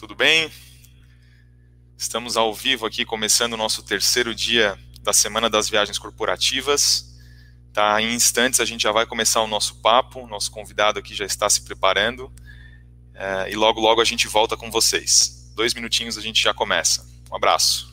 tudo bem? Estamos ao vivo aqui, começando o nosso terceiro dia da Semana das Viagens Corporativas. Tá, em instantes a gente já vai começar o nosso papo, nosso convidado aqui já está se preparando. É, e logo, logo a gente volta com vocês. Dois minutinhos a gente já começa. Um abraço.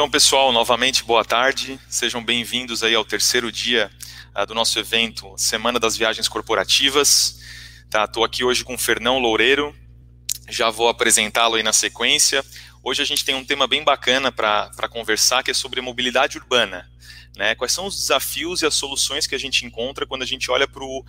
Então, pessoal, novamente boa tarde. Sejam bem-vindos aí ao terceiro dia uh, do nosso evento Semana das Viagens Corporativas. Tá, estou aqui hoje com o Fernão Loureiro. Já vou apresentá-lo aí na sequência. Hoje a gente tem um tema bem bacana para conversar, que é sobre mobilidade urbana. Né? Quais são os desafios e as soluções que a gente encontra quando a gente olha para o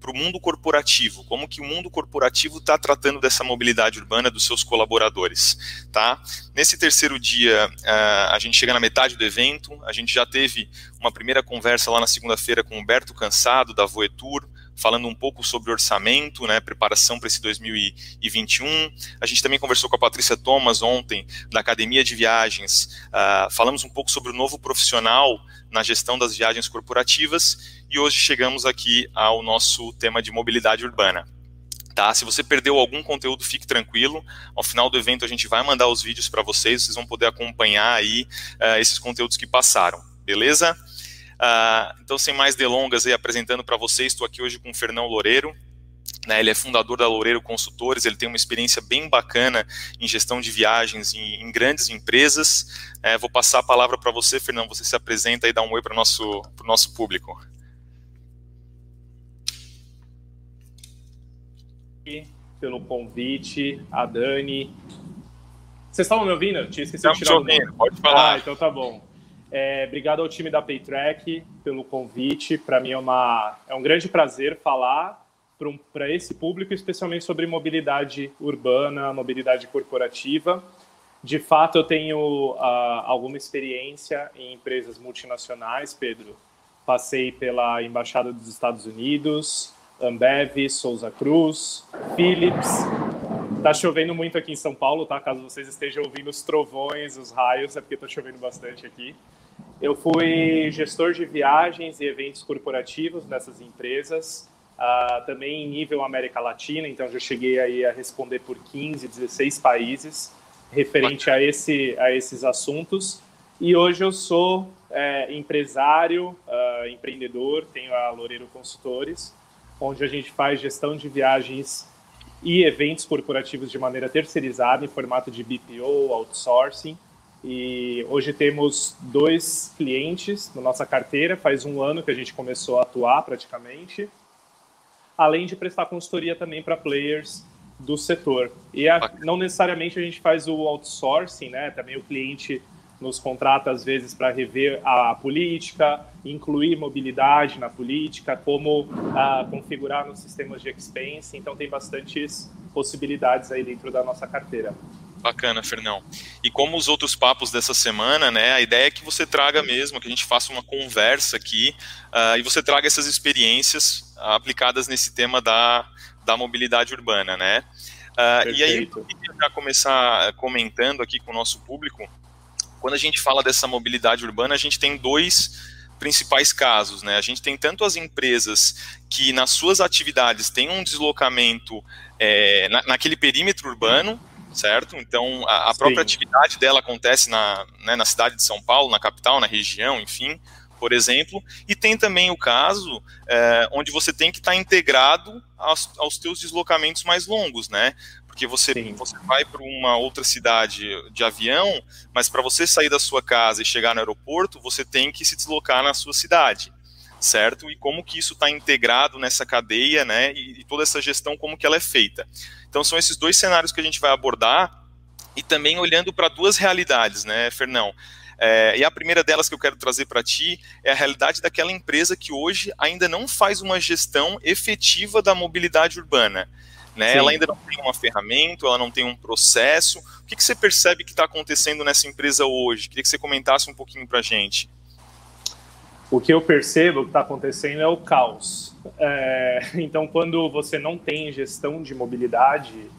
para o mundo corporativo, como que o mundo corporativo está tratando dessa mobilidade urbana dos seus colaboradores, tá? Nesse terceiro dia, uh, a gente chega na metade do evento, a gente já teve uma primeira conversa lá na segunda-feira com o Humberto Cansado, da Voetur, falando um pouco sobre orçamento, né, preparação para esse 2021. A gente também conversou com a Patrícia Thomas ontem, da Academia de Viagens, uh, falamos um pouco sobre o novo profissional na gestão das viagens corporativas e hoje chegamos aqui ao nosso tema de mobilidade urbana. Tá? Se você perdeu algum conteúdo, fique tranquilo. Ao final do evento a gente vai mandar os vídeos para vocês, vocês vão poder acompanhar aí uh, esses conteúdos que passaram, beleza? Uh, então, sem mais delongas, aí, apresentando para vocês, estou aqui hoje com o Fernão Loureiro, né, ele é fundador da Loureiro Consultores, ele tem uma experiência bem bacana em gestão de viagens em, em grandes empresas. É, vou passar a palavra para você, Fernão, você se apresenta e dá um oi para o nosso, nosso público. Pelo convite, a Dani. Vocês estavam me ouvindo? tinha esquecido de tirar ouvindo, pode falar. Ah, então tá bom. É, obrigado ao time da Paytrack pelo convite. Para mim é, uma, é um grande prazer falar para um, esse público, especialmente sobre mobilidade urbana, mobilidade corporativa. De fato, eu tenho uh, alguma experiência em empresas multinacionais, Pedro. Passei pela Embaixada dos Estados Unidos, Ambev, Souza Cruz, Philips. Tá chovendo muito aqui em São Paulo, tá? Caso vocês estejam ouvindo os trovões, os raios, é porque tá chovendo bastante aqui. Eu fui gestor de viagens e eventos corporativos nessas empresas, uh, também em nível América Latina, então já cheguei aí a responder por 15, 16 países referente a, esse, a esses assuntos. E hoje eu sou é, empresário, uh, empreendedor, tenho a Loureiro Consultores, onde a gente faz gestão de viagens e eventos corporativos de maneira terceirizada, em formato de BPO, outsourcing. E hoje temos dois clientes na nossa carteira, faz um ano que a gente começou a atuar praticamente, além de prestar consultoria também para players do setor. E a, não necessariamente a gente faz o outsourcing, né? Também o cliente nos contrata às vezes para rever a política, incluir mobilidade na política, como uh, configurar nos sistemas de expense. Então tem bastantes possibilidades aí dentro da nossa carteira. Bacana, Fernão. E como os outros papos dessa semana, né, a ideia é que você traga mesmo, que a gente faça uma conversa aqui uh, e você traga essas experiências aplicadas nesse tema da, da mobilidade urbana, né? Uh, e aí, eu queria já começar comentando aqui com o nosso público quando a gente fala dessa mobilidade urbana, a gente tem dois principais casos, né? A gente tem tanto as empresas que nas suas atividades têm um deslocamento é, na, naquele perímetro urbano, certo? Então, a, a própria atividade dela acontece na, né, na cidade de São Paulo, na capital, na região, enfim, por exemplo, e tem também o caso é, onde você tem que estar tá integrado aos, aos teus deslocamentos mais longos, né? Porque você, você vai para uma outra cidade de avião, mas para você sair da sua casa e chegar no aeroporto, você tem que se deslocar na sua cidade, certo? E como que isso está integrado nessa cadeia, né? E, e toda essa gestão, como que ela é feita. Então são esses dois cenários que a gente vai abordar e também olhando para duas realidades, né, Fernão? É, e a primeira delas que eu quero trazer para ti é a realidade daquela empresa que hoje ainda não faz uma gestão efetiva da mobilidade urbana. Né? Ela ainda não tem uma ferramenta, ela não tem um processo. O que, que você percebe que está acontecendo nessa empresa hoje? Queria que você comentasse um pouquinho para a gente. O que eu percebo que está acontecendo é o caos. É, então, quando você não tem gestão de mobilidade,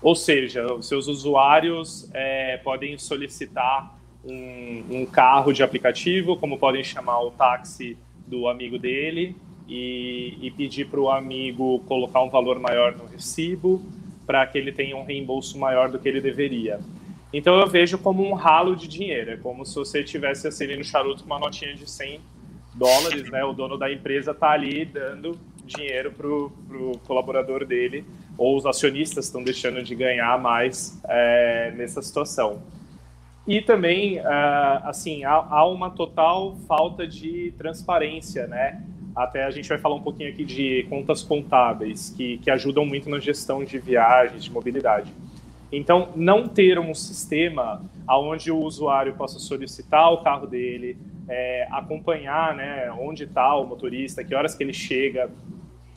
ou seja, os seus usuários é, podem solicitar um, um carro de aplicativo, como podem chamar o táxi do amigo dele e, e pedir para o amigo colocar um valor maior no recibo para que ele tenha um reembolso maior do que ele deveria. Então eu vejo como um ralo de dinheiro, é como se você tivesse assim no charuto uma notinha de 100 dólares, né? O dono da empresa está ali dando dinheiro para o colaborador dele, ou os acionistas estão deixando de ganhar mais é, nessa situação. E também, uh, assim, há, há, uma total falta de transparência, né? Até a gente vai falar um pouquinho aqui de contas contábeis, que, que ajudam muito na gestão de viagens, de mobilidade. Então, não ter um sistema onde o usuário possa solicitar o carro dele, é, acompanhar né, onde está o motorista, que horas que ele chega.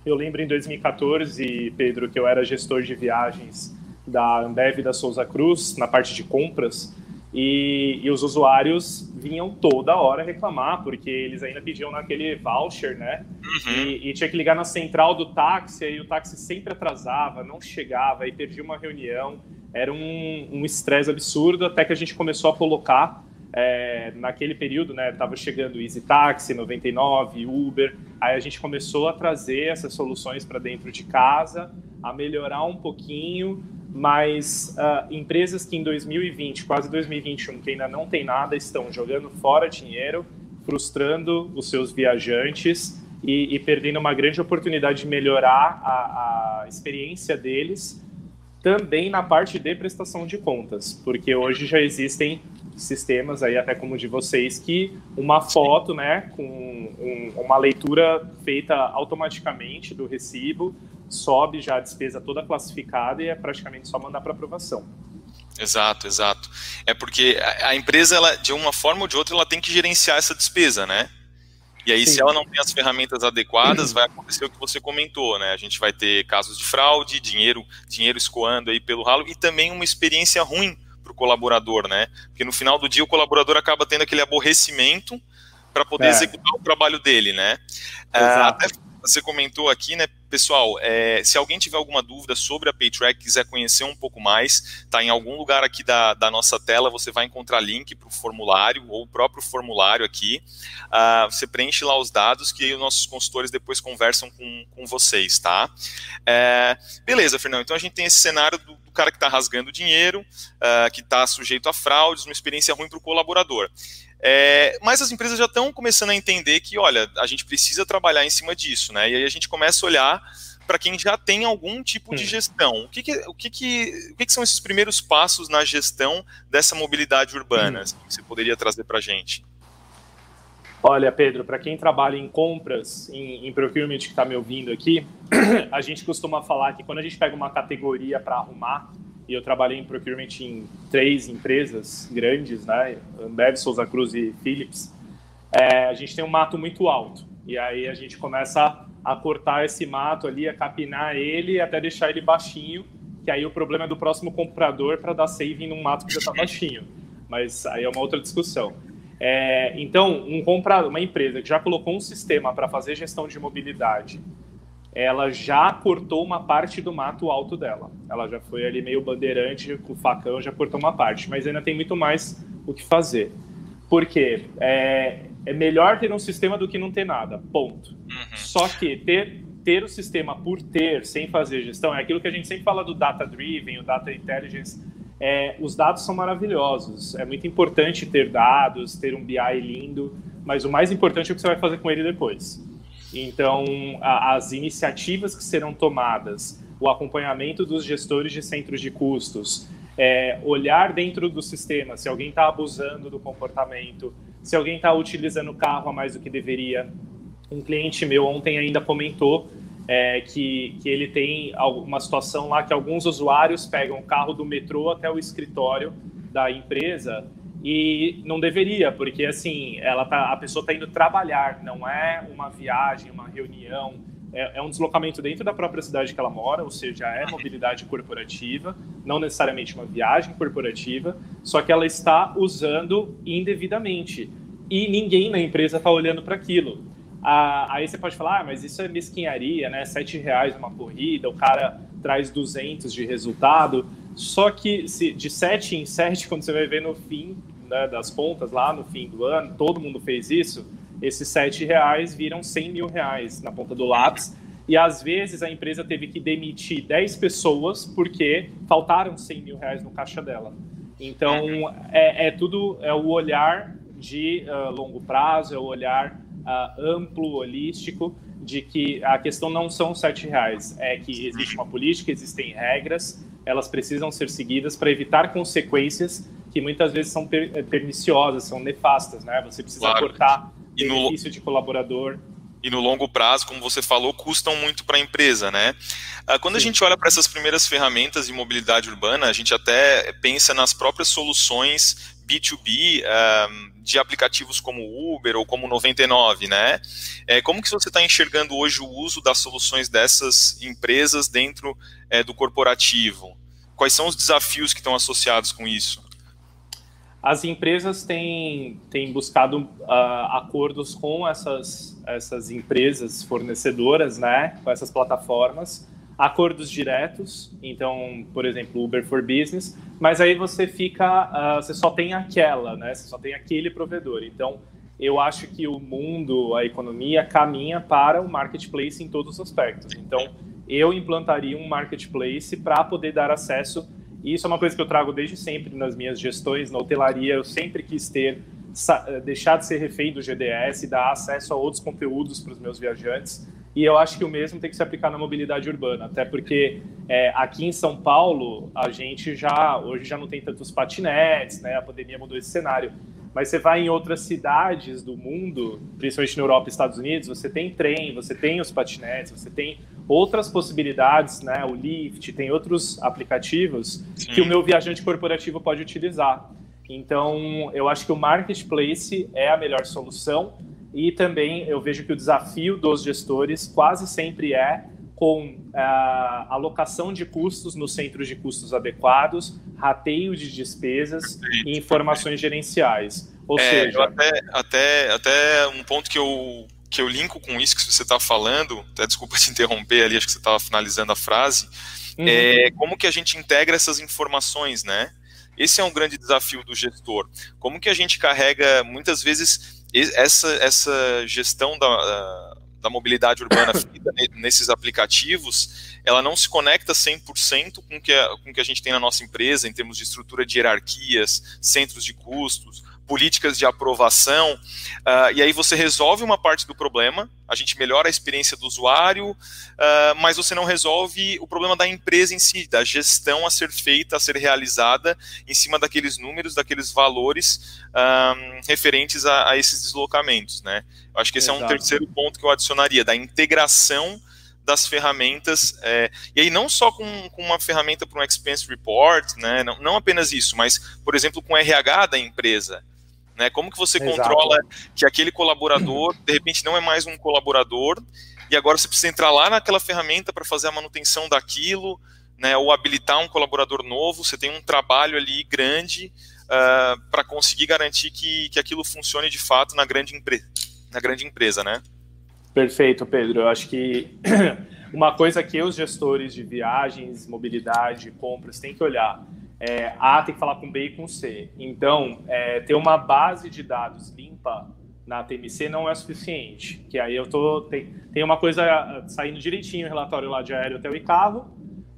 Eu lembro em 2014, Pedro, que eu era gestor de viagens da Ambev da Souza Cruz, na parte de compras, e, e, os usuários vinham toda hora reclamar, porque eles ainda pediam naquele voucher, né? Uhum. E, e, tinha que ligar na central do táxi, e o táxi sempre atrasava, não chegava, e perdia uma reunião. Era um estresse um absurdo, até que a gente começou a colocar, é, naquele período, né? Tava chegando Easy Taxi, 99, Uber. Aí a gente começou a trazer essas soluções para dentro de casa, a melhorar um pouquinho, mas uh, empresas que em 2020, quase 2021, que ainda não tem nada, estão jogando fora dinheiro, frustrando os seus viajantes e, e perdendo uma grande oportunidade de melhorar a, a experiência deles, também na parte de prestação de contas, porque hoje já existem sistemas aí até como o de vocês que uma foto, né, com um, uma leitura feita automaticamente do recibo sobe já a despesa toda classificada e é praticamente só mandar para aprovação. Exato, exato. É porque a empresa, ela, de uma forma ou de outra, ela tem que gerenciar essa despesa, né? E aí, Sim. se ela não tem as ferramentas adequadas, vai acontecer o que você comentou, né? A gente vai ter casos de fraude, dinheiro, dinheiro escoando aí pelo ralo e também uma experiência ruim para o colaborador, né? Porque no final do dia o colaborador acaba tendo aquele aborrecimento para poder é. executar o trabalho dele, né? Ah, até você comentou aqui, né, pessoal, é, se alguém tiver alguma dúvida sobre a PayTrack, quiser conhecer um pouco mais, tá em algum lugar aqui da, da nossa tela, você vai encontrar link para o formulário, ou o próprio formulário aqui, uh, você preenche lá os dados que os nossos consultores depois conversam com, com vocês, tá? É, beleza, Fernando, então a gente tem esse cenário do, do cara que está rasgando dinheiro, uh, que está sujeito a fraudes, uma experiência ruim para o colaborador. É, mas as empresas já estão começando a entender que, olha, a gente precisa trabalhar em cima disso, né? E aí a gente começa a olhar para quem já tem algum tipo de hum. gestão. O que, que o que, que, o que, que, são esses primeiros passos na gestão dessa mobilidade urbana hum. que você poderia trazer para a gente? Olha, Pedro, para quem trabalha em compras, em, em procurement que está me ouvindo aqui, a gente costuma falar que quando a gente pega uma categoria para arrumar, e eu trabalhei em procurement em três empresas grandes, né? Ambev, Souza Cruz e Philips. É, a gente tem um mato muito alto e aí a gente começa a, cortar esse mato ali, a capinar ele até deixar ele baixinho, que aí o problema é do próximo comprador para dar saving num mato que já está baixinho. Mas aí é uma outra discussão. É, então, um comprador, uma empresa que já colocou um sistema para fazer gestão de mobilidade ela já cortou uma parte do mato alto dela. Ela já foi ali meio bandeirante com o facão, já cortou uma parte, mas ainda tem muito mais o que fazer. Por quê? É, é melhor ter um sistema do que não ter nada, ponto. Uhum. Só que ter, ter o sistema por ter, sem fazer gestão, é aquilo que a gente sempre fala do data-driven, o data intelligence, é, os dados são maravilhosos. É muito importante ter dados, ter um BI lindo, mas o mais importante é o que você vai fazer com ele depois. Então, a, as iniciativas que serão tomadas, o acompanhamento dos gestores de centros de custos, é, olhar dentro do sistema se alguém está abusando do comportamento, se alguém está utilizando o carro a mais do que deveria. Um cliente meu ontem ainda comentou é, que, que ele tem uma situação lá que alguns usuários pegam o carro do metrô até o escritório da empresa e não deveria, porque assim, ela tá, a pessoa está indo trabalhar, não é uma viagem, uma reunião, é, é, um deslocamento dentro da própria cidade que ela mora, ou seja, é mobilidade corporativa, não necessariamente uma viagem corporativa, só que ela está usando indevidamente e ninguém na empresa está olhando para aquilo. Ah, aí você pode falar, ah, mas isso é mesquinharia, né? Sete reais uma corrida, o cara traz 200 de resultado. Só que se, de sete em sete, quando você vai ver no fim né, das contas, lá no fim do ano, todo mundo fez isso, esses sete reais viram 100 mil reais na ponta do lápis. E às vezes a empresa teve que demitir 10 pessoas porque faltaram 100 mil reais no caixa dela. Então é, é tudo, é o olhar de uh, longo prazo, é o olhar uh, amplo, holístico, de que a questão não são sete reais, é que existe uma política, existem regras, elas precisam ser seguidas para evitar consequências que muitas vezes são per eh, perniciosas, são nefastas, né? Você precisa claro. cortar e benefício no... de colaborador e no longo prazo, como você falou, custam muito para a empresa, né? Ah, quando a gente olha para essas primeiras ferramentas de mobilidade urbana, a gente até pensa nas próprias soluções B2B um, de aplicativos como Uber ou como 99, né? É, como que você está enxergando hoje o uso das soluções dessas empresas dentro é, do corporativo? Quais são os desafios que estão associados com isso? As empresas têm, têm buscado uh, acordos com essas, essas empresas fornecedoras, né, com essas plataformas, acordos diretos, então, por exemplo, Uber for Business, mas aí você fica, uh, você só tem aquela, né? Você só tem aquele provedor. Então, eu acho que o mundo, a economia caminha para o marketplace em todos os aspectos. Então, eu implantaria um marketplace para poder dar acesso. E isso é uma coisa que eu trago desde sempre nas minhas gestões na hotelaria. Eu sempre quis ter deixar de ser refém do GDS, dar acesso a outros conteúdos para os meus viajantes. E eu acho que o mesmo tem que se aplicar na mobilidade urbana, até porque é, aqui em São Paulo a gente já hoje já não tem tantos patinetes, né? A pandemia mudou esse cenário. Mas você vai em outras cidades do mundo, principalmente na Europa e Estados Unidos, você tem trem, você tem os patinetes, você tem outras possibilidades, né? O Lyft, tem outros aplicativos Sim. que o meu viajante corporativo pode utilizar. Então, eu acho que o marketplace é a melhor solução e também eu vejo que o desafio dos gestores quase sempre é com a uh, alocação de custos nos centros de custos adequados, rateio de despesas e informações gerenciais. Ou é, seja, até, até, até um ponto que eu, que eu linko com isso que você está falando, até desculpa te interromper ali, acho que você estava finalizando a frase, uhum. é como que a gente integra essas informações, né? Esse é um grande desafio do gestor. Como que a gente carrega, muitas vezes, essa, essa gestão da, da mobilidade urbana nesses aplicativos, ela não se conecta 100% com que a, com que a gente tem na nossa empresa, em termos de estrutura de hierarquias, centros de custos, políticas de aprovação, uh, e aí você resolve uma parte do problema, a gente melhora a experiência do usuário, uh, mas você não resolve o problema da empresa em si, da gestão a ser feita, a ser realizada em cima daqueles números, daqueles valores um, referentes a, a, esses deslocamentos, né? Eu acho que esse Exato. é um terceiro ponto que eu adicionaria, da integração das ferramentas, é, e aí não só com, com uma ferramenta para um expense report, né, não, não apenas isso, mas, por exemplo, com o RH da empresa, né? Como que você Exato. controla que aquele colaborador, de repente, não é mais um colaborador, e agora você precisa entrar lá naquela ferramenta para fazer a manutenção daquilo, né, ou habilitar um colaborador novo, você tem um trabalho ali grande uh, ah, para conseguir garantir que, que aquilo funcione de fato na grande, empre na grande empresa, né? Perfeito, Pedro. Eu acho que uma coisa que os gestores de viagens, mobilidade, compras têm que olhar é, A tem que falar com B e com C. Então, é, ter uma base de dados limpa na TMC não é suficiente. Que aí eu tô tem, tem uma coisa saindo direitinho o relatório lá de aéreo, hotel e carro,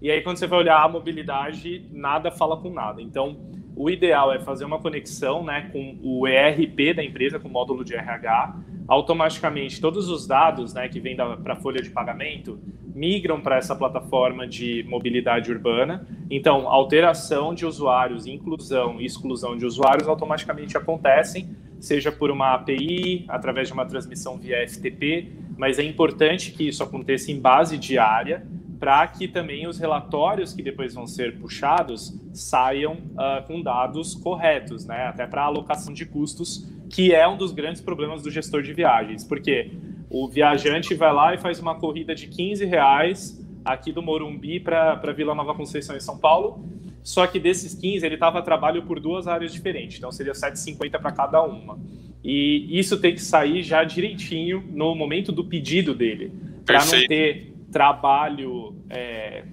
E aí, quando você vai olhar a mobilidade, nada fala com nada. Então, o ideal é fazer uma conexão né, com o ERP da empresa, com o módulo de RH. Automaticamente, todos os dados né, que vêm para a folha de pagamento migram para essa plataforma de mobilidade urbana. Então, alteração de usuários, inclusão e exclusão de usuários automaticamente acontecem, seja por uma API, através de uma transmissão via FTP, mas é importante que isso aconteça em base diária para que também os relatórios que depois vão ser puxados saiam uh, com dados corretos, né? Até para alocação de custos, que é um dos grandes problemas do gestor de viagens, porque o viajante vai lá e faz uma corrida de 15 reais aqui do Morumbi para Vila Nova Conceição em São Paulo, só que desses 15 ele estava a trabalho por duas áreas diferentes, então seria 7,50 para cada uma. E isso tem que sair já direitinho no momento do pedido dele, para não ter trabalho. É,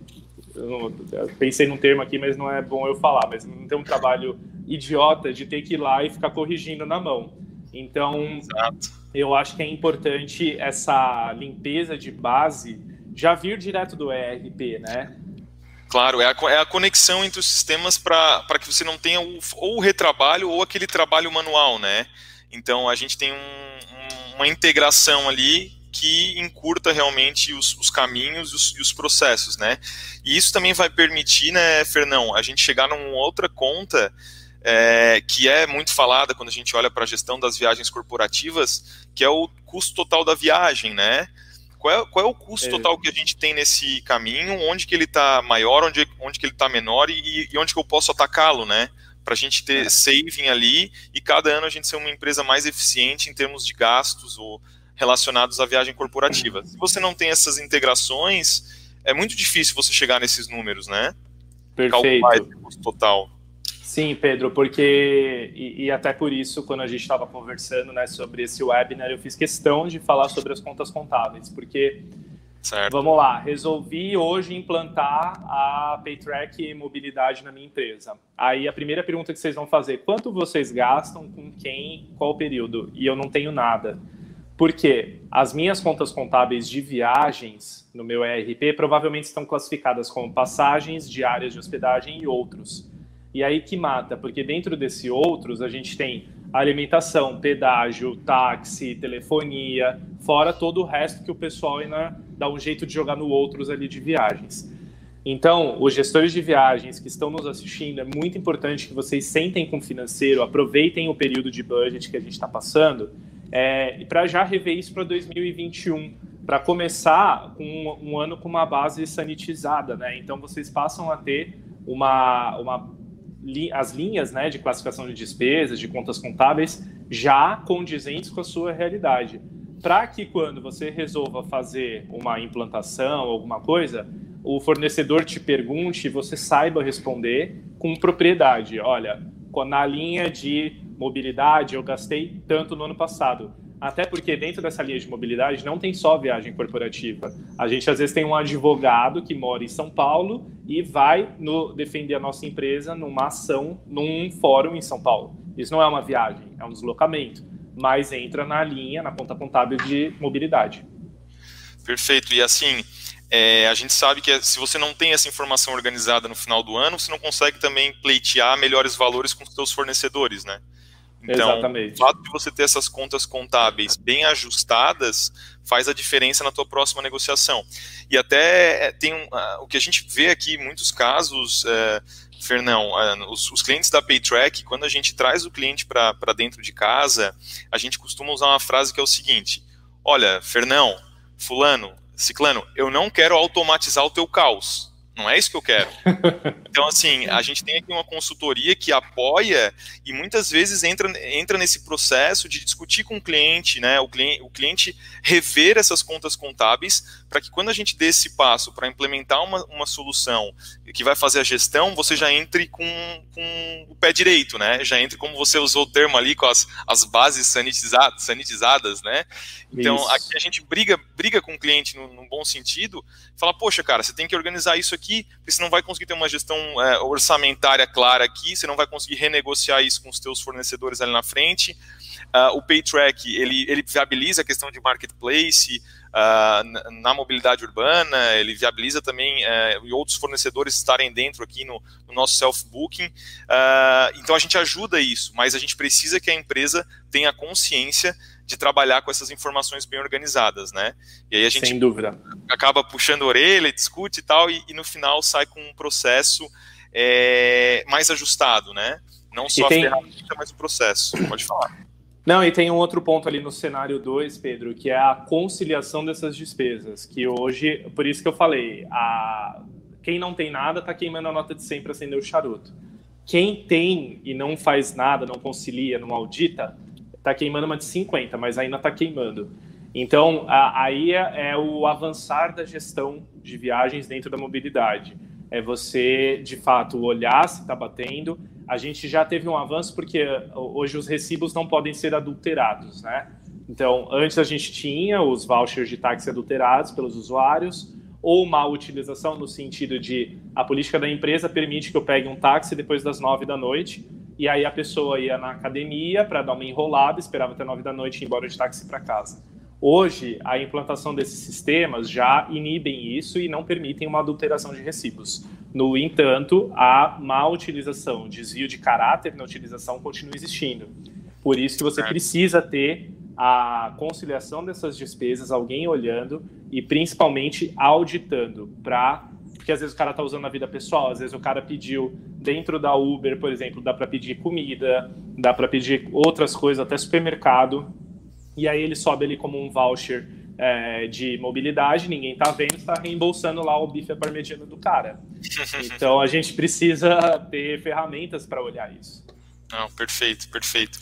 eu, pensei num termo aqui, mas não é bom eu falar, mas não tem um trabalho idiota de ter que ir lá e ficar corrigindo na mão. Então, Exato. eu acho que é importante essa limpeza de base já vir direto do ERP, né? Claro, é a, é a conexão entre os sistemas para que você não tenha o, ou o retrabalho ou aquele trabalho manual, né? Então, a gente tem um, um, uma integração ali que encurta realmente os, os caminhos e os, e os, processos, né? E isso também vai permitir, né, Fernão, a gente chegar numa outra conta é, que é muito falada quando a gente olha para a gestão das viagens corporativas, que é o custo total da viagem, né? Qual é, qual é o custo é. total que a gente tem nesse caminho? Onde que ele está maior, onde, onde que ele está menor e, e onde que eu posso atacá-lo, né? Para a gente ter é. saving ali e cada ano a gente ser uma empresa mais eficiente em termos de gastos ou relacionados à viagem corporativa. Se você não tem essas integrações, é muito difícil você chegar nesses números, né? Perfeito. Calcular esse custo total. Sim, Pedro, porque e, e, até por isso, quando a gente estava conversando né, sobre esse webinar, eu fiz questão de falar sobre as contas contábeis, porque certo. vamos lá, resolvi hoje implantar a Paytrack Mobilidade na minha empresa. Aí a primeira pergunta que vocês vão fazer: quanto vocês gastam com quem, qual período? E eu não tenho nada. Porque as minhas contas contábeis de viagens no meu ERP provavelmente estão classificadas como passagens, diárias de hospedagem e outros. E aí que mata, porque dentro desse outros a gente tem alimentação, pedágio, táxi, telefonia, fora todo o resto que o pessoal ainda dá um jeito de jogar no outros ali de viagens. Então, os gestores de viagens que estão nos assistindo, é muito importante que vocês sentem com o financeiro, aproveitem o período de budget que a gente está passando é, para já rever isso para 2021, para começar com um, um, ano com uma base sanitizada, né? Então vocês passam a ter uma, uma as linhas né, de classificação de despesas, de contas contábeis, já condizentes com a sua realidade. Para que quando você resolva fazer uma implantação, alguma coisa, o fornecedor te pergunte e você saiba responder com propriedade. Olha, na linha de mobilidade, eu gastei tanto no ano passado. Até porque dentro dessa linha de mobilidade não tem só viagem corporativa. A gente às vezes tem um advogado que mora em São Paulo e vai no, defender a nossa empresa numa ação, num fórum em São Paulo. Isso não é uma viagem, é um deslocamento, mas entra na linha, na conta contábil de mobilidade. Perfeito. E assim, é, a gente sabe que se você não tem essa informação organizada no final do ano, você não consegue também pleitear melhores valores com os seus fornecedores, né? Então, Exatamente. o fato de você ter essas contas contábeis bem ajustadas faz a diferença na tua próxima negociação. E até é, tem um, uh, o que a gente vê aqui em muitos casos, uh, Fernão, uh, os, os, clientes da PayTrack, quando a gente traz o cliente para dentro de casa, a gente costuma usar uma frase que é o seguinte: Olha, Fernão, Fulano, Ciclano, eu não quero automatizar o teu caos não é isso que eu quero. Então, assim, a gente tem aqui uma consultoria que apoia e muitas vezes entra, entra nesse processo de discutir com o cliente, né? O cliente, o cliente rever essas contas contábeis para que quando a gente dê esse passo para implementar uma, uma solução que vai fazer a gestão, você já entre com, com o pé direito, né? Já entre, como você usou o termo ali, com as, as bases sanitizadas, sanitizadas, né? Então, isso. aqui a gente briga, briga com o cliente no, num bom sentido, fala, poxa, cara, você tem que organizar isso aqui aqui, porque você não vai conseguir ter uma gestão é, orçamentária clara aqui, você não vai conseguir renegociar isso com os teus fornecedores ali na frente. Uh, o PayTrack, ele, ele viabiliza a questão de marketplace, uh, na mobilidade urbana, ele viabiliza também uh, e outros fornecedores estarem dentro aqui no, no nosso self-booking. Uh, então a gente ajuda isso, mas a gente precisa que a empresa tenha consciência de trabalhar com essas informações bem organizadas, né? E aí a gente Sem dúvida. acaba puxando a orelha, discute e tal, e, e no final sai com um processo é, mais ajustado, né? Não só tem... a ferramenta, mas o processo. Pode falar. Não, e tem um outro ponto ali no cenário 2, Pedro, que é a conciliação dessas despesas, que hoje, por isso que eu falei, a... quem não tem nada está queimando a nota de 100 para acender o charuto. Quem tem e não faz nada, não concilia, não audita, está queimando uma de 50, mas ainda está queimando. Então, a, aí é, é, o avançar da gestão de viagens dentro da mobilidade. É você, de fato, olhar se está batendo, a gente já teve um avanço porque hoje os recibos não podem ser adulterados, né? Então, antes a gente tinha os vouchers de táxi adulterados pelos usuários, ou má utilização no sentido de a política da empresa permite que eu pegue um táxi depois das nove da noite, e aí a pessoa ia na academia para dar uma enrolada, esperava até nove da noite e ir embora de táxi para casa. Hoje, a implantação desses sistemas já inibem isso e não permitem uma adulteração de recibos. No entanto, a má utilização, desvio de caráter na utilização continua existindo. Por isso que você precisa ter a conciliação dessas despesas, alguém olhando e principalmente auditando para porque às vezes o cara está usando na vida pessoal, às vezes o cara pediu dentro da Uber, por exemplo, dá para pedir comida, dá para pedir outras coisas, até supermercado, e aí ele sobe ali como um voucher é, de mobilidade, ninguém está vendo, está reembolsando lá o bife parmegiano do cara. Então a gente precisa ter ferramentas para olhar isso. Não, perfeito, perfeito.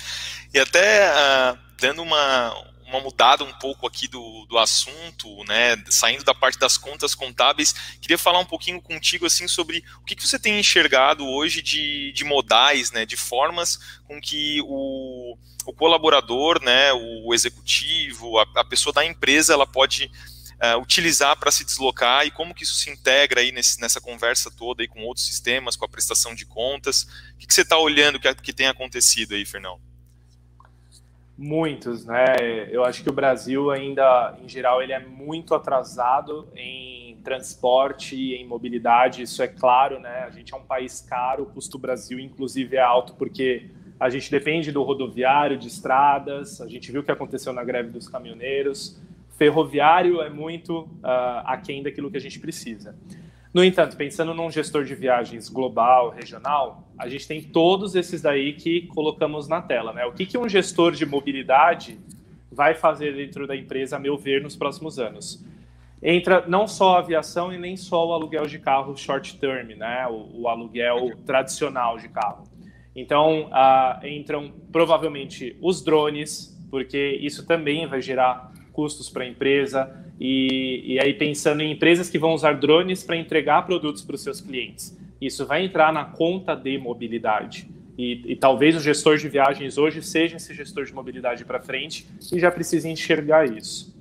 E até uh, dando uma, uma mudada um pouco aqui do, do assunto, né, saindo da parte das contas contábeis, queria falar um pouquinho contigo assim sobre o que, que você tem enxergado hoje de, de modais, né, de formas com que o, o colaborador, né, o executivo, a, a pessoa da empresa, ela pode uh, utilizar para se deslocar e como que isso se integra aí nesse, nessa conversa toda aí com outros sistemas, com a prestação de contas. O que, que você está olhando que, que tem acontecido aí, Fernão? Muitos, né? Eu acho que o Brasil ainda, em geral, ele é muito atrasado em transporte e em mobilidade. Isso é claro, né? A gente é um país caro, o custo do Brasil, inclusive, é alto porque a gente depende do rodoviário, de estradas. A gente viu o que aconteceu na greve dos caminhoneiros. Ferroviário é muito uh, aquém daquilo que a gente precisa. No entanto, pensando num gestor de viagens global, regional, a gente tem todos esses daí que colocamos na tela. Né? O que, que um gestor de mobilidade vai fazer dentro da empresa, a meu ver, nos próximos anos? Entra não só a aviação e nem só o aluguel de carro short term, né? o, o aluguel tradicional de carro. Então, uh, entram provavelmente os drones, porque isso também vai gerar custos para a empresa e, e aí pensando em empresas que vão usar drones para entregar produtos para os seus clientes. Isso vai entrar na conta de mobilidade. E, e, talvez o gestor de viagens hoje seja esse gestor de mobilidade para frente e já precise enxergar isso.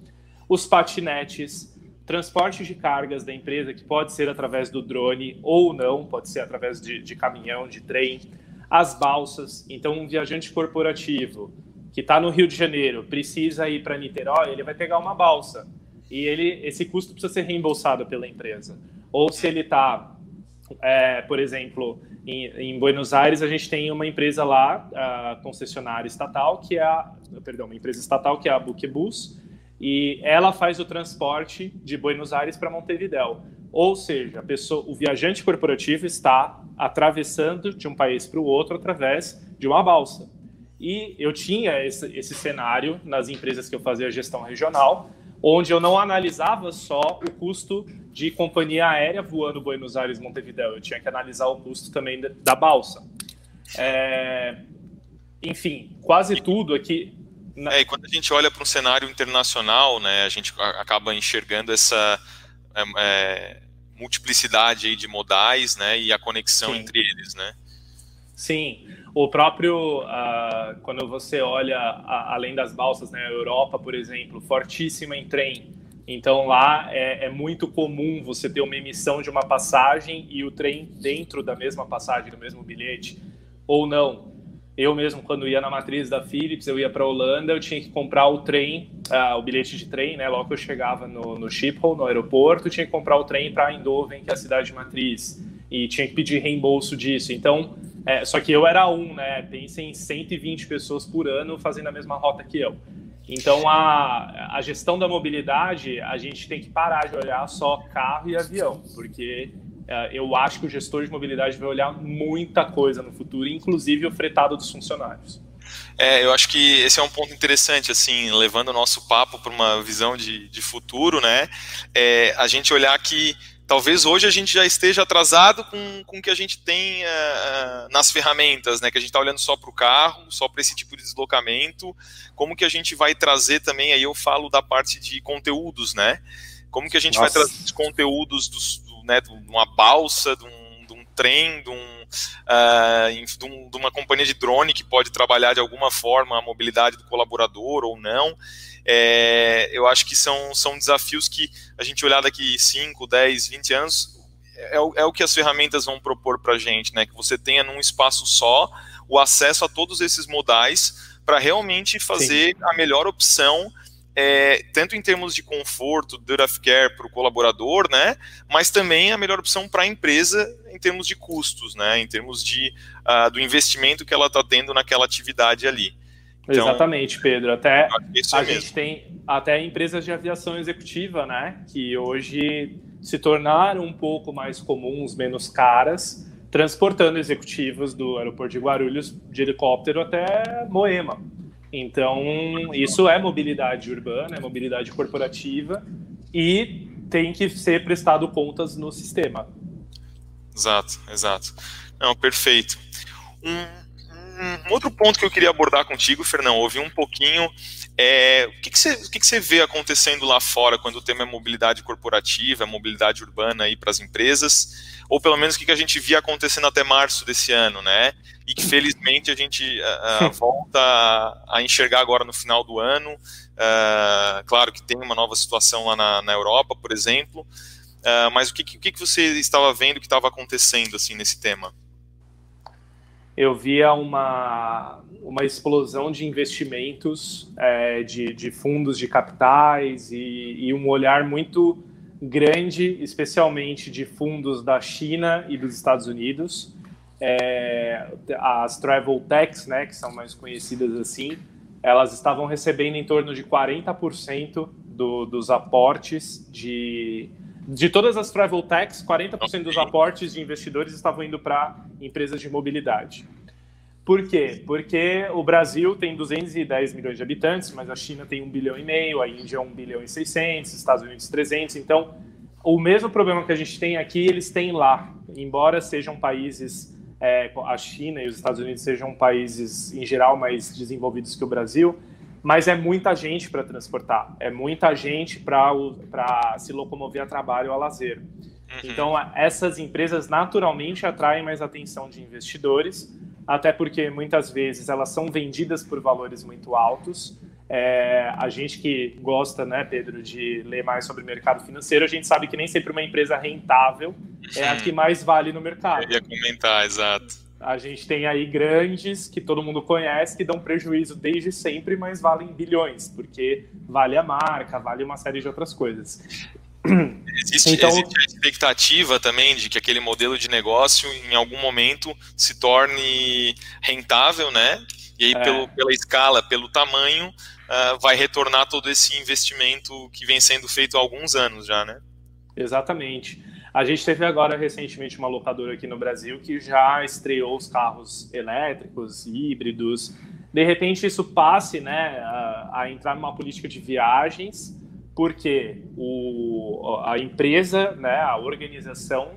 Os patinetes, transporte de cargas da empresa, que pode ser através do drone ou não, pode ser através de, de caminhão, de trem. As balsas, então um viajante corporativo que está no Rio de Janeiro precisa ir para Niterói, ele vai pegar uma balsa e ele, esse custo precisa ser reembolsado pela empresa. Ou se ele está, é, por exemplo, em, em, Buenos Aires, a gente tem uma empresa lá, a concessionária estatal, que é a, perdão, uma empresa estatal que é a Buquebus, e ela faz o transporte de Buenos Aires para Montevidéu. Ou seja, pessoa, o viajante corporativo está atravessando de um país para o outro através de uma balsa. E eu tinha esse, esse cenário nas empresas que eu fazia gestão regional, onde eu não analisava só o custo de companhia aérea voando Buenos Aires Montevideo, eu tinha que analisar o custo também da balsa. É, enfim, quase tudo aqui. Na... É, e quando a gente olha para um cenário internacional, né, a gente acaba enxergando essa é, é, multiplicidade aí de modais, né, e a conexão Sim. entre eles, né? Sim, o próprio, uh, quando você olha a, além das balsas, né, a Europa, por exemplo, fortíssima em trem. Então lá é, é, muito comum você ter uma emissão de uma passagem e o trem dentro da mesma passagem, do mesmo bilhete, ou não. eu mesmo, quando ia na matriz da Philips, eu ia para a Holanda, eu tinha que comprar o trem, uh, o bilhete de trem, né? Logo que eu chegava no, no Schiphol, no aeroporto, tinha que comprar o trem para Eindhoven, que é a cidade matriz, e tinha que pedir reembolso disso. Então, é, só que eu era um, né? Pensem em 120 pessoas por ano fazendo a mesma rota que eu. Então, a, a gestão da mobilidade, a gente tem que parar de olhar só carro e avião, porque é, eu acho que o gestor de mobilidade vai olhar muita coisa no futuro, inclusive o fretado dos funcionários. É, eu acho que esse é um ponto interessante, assim, levando o nosso papo para uma visão de, de futuro, né? É, a gente olhar que talvez hoje a gente já esteja atrasado com, com o que a gente tem uh, nas ferramentas, né? Que a gente está olhando só para o carro, só para esse tipo de deslocamento. Como que a gente vai trazer também, aí eu falo da parte de conteúdos, né? Como que a gente Nossa. vai trazer os conteúdos dos, né, de uma balsa, de um, de um trem, de, um, uh, de, um, de, uma companhia de drone que pode trabalhar de alguma forma a mobilidade do colaborador ou não. É, eu acho que são, são desafios que a gente olhar daqui 5, 10, 20 anos é, é o que as ferramentas vão propor para a gente, né? Que você tenha num espaço só o acesso a todos esses modais para realmente fazer Sim. a melhor opção é, tanto em termos de conforto, duty of care para o colaborador, né, mas também a melhor opção para a empresa em termos de custos, né, em termos de, uh, do investimento que ela está tendo naquela atividade ali. Então, Exatamente, Pedro. Até a é gente tem até empresas de aviação executiva, né, que hoje se tornaram um pouco mais comuns, menos caras, transportando executivos do aeroporto de Guarulhos de helicóptero até Moema. Então, isso é mobilidade urbana, é mobilidade corporativa e tem que ser prestado contas no sistema. Exato, exato. Não, perfeito. Um, um outro ponto que eu queria abordar contigo, Fernão, ouvir um pouquinho é, o que, que, você, o que, que você vê acontecendo lá fora quando o tema é mobilidade corporativa, é mobilidade urbana para as empresas, ou pelo menos o que, que a gente via acontecendo até março desse ano, né? e que felizmente a gente uh, volta a, a, enxergar agora no final do ano. Uh, claro que tem uma nova situação lá na, na Europa, por exemplo, uh, mas o que, que, que você estava vendo que estava acontecendo assim nesse tema? Eu via uma, uma explosão de investimentos é, de, de fundos de capitais e, e um olhar muito grande, especialmente de fundos da China e dos Estados Unidos, é, as travel techs, né, que são mais conhecidas assim, elas estavam recebendo em torno de 40% do, dos aportes de de todas as travel techs, 40% dos aportes de investidores estavam indo para empresas de mobilidade. Por quê? Porque o Brasil tem 210 milhões de habitantes, mas a China tem 1 bilhão e meio, a Índia 1 bilhão e 600, Estados Unidos 300. Então, o mesmo problema que a gente tem aqui, eles têm lá. Embora sejam países é, a China e os Estados Unidos sejam países, em geral, mais desenvolvidos que o Brasil, mas é muita gente para transportar, é muita gente para se locomover a trabalho ou a lazer. Uhum. Então, essas empresas naturalmente atraem mais atenção de investidores, até porque muitas vezes elas são vendidas por valores muito altos. É, a gente que gosta, né, Pedro, de ler mais sobre mercado financeiro, a gente sabe que nem sempre uma empresa rentável é a que mais vale no mercado. Eu ia comentar, exato. A gente tem aí grandes que todo mundo conhece que dão prejuízo desde sempre, mas valem bilhões, porque vale a marca, vale uma série de outras coisas. Existe, então, existe a expectativa também de que aquele modelo de negócio em algum momento se torne rentável, né? E aí, é. pelo, pela escala, pelo tamanho, uh, vai retornar todo esse investimento que vem sendo feito há alguns anos já, né? Exatamente. A gente teve agora recentemente uma locadora aqui no Brasil que já estreou os carros elétricos, híbridos. De repente isso passe né, a, a entrar numa política de viagens, porque o, a empresa, né, a organização,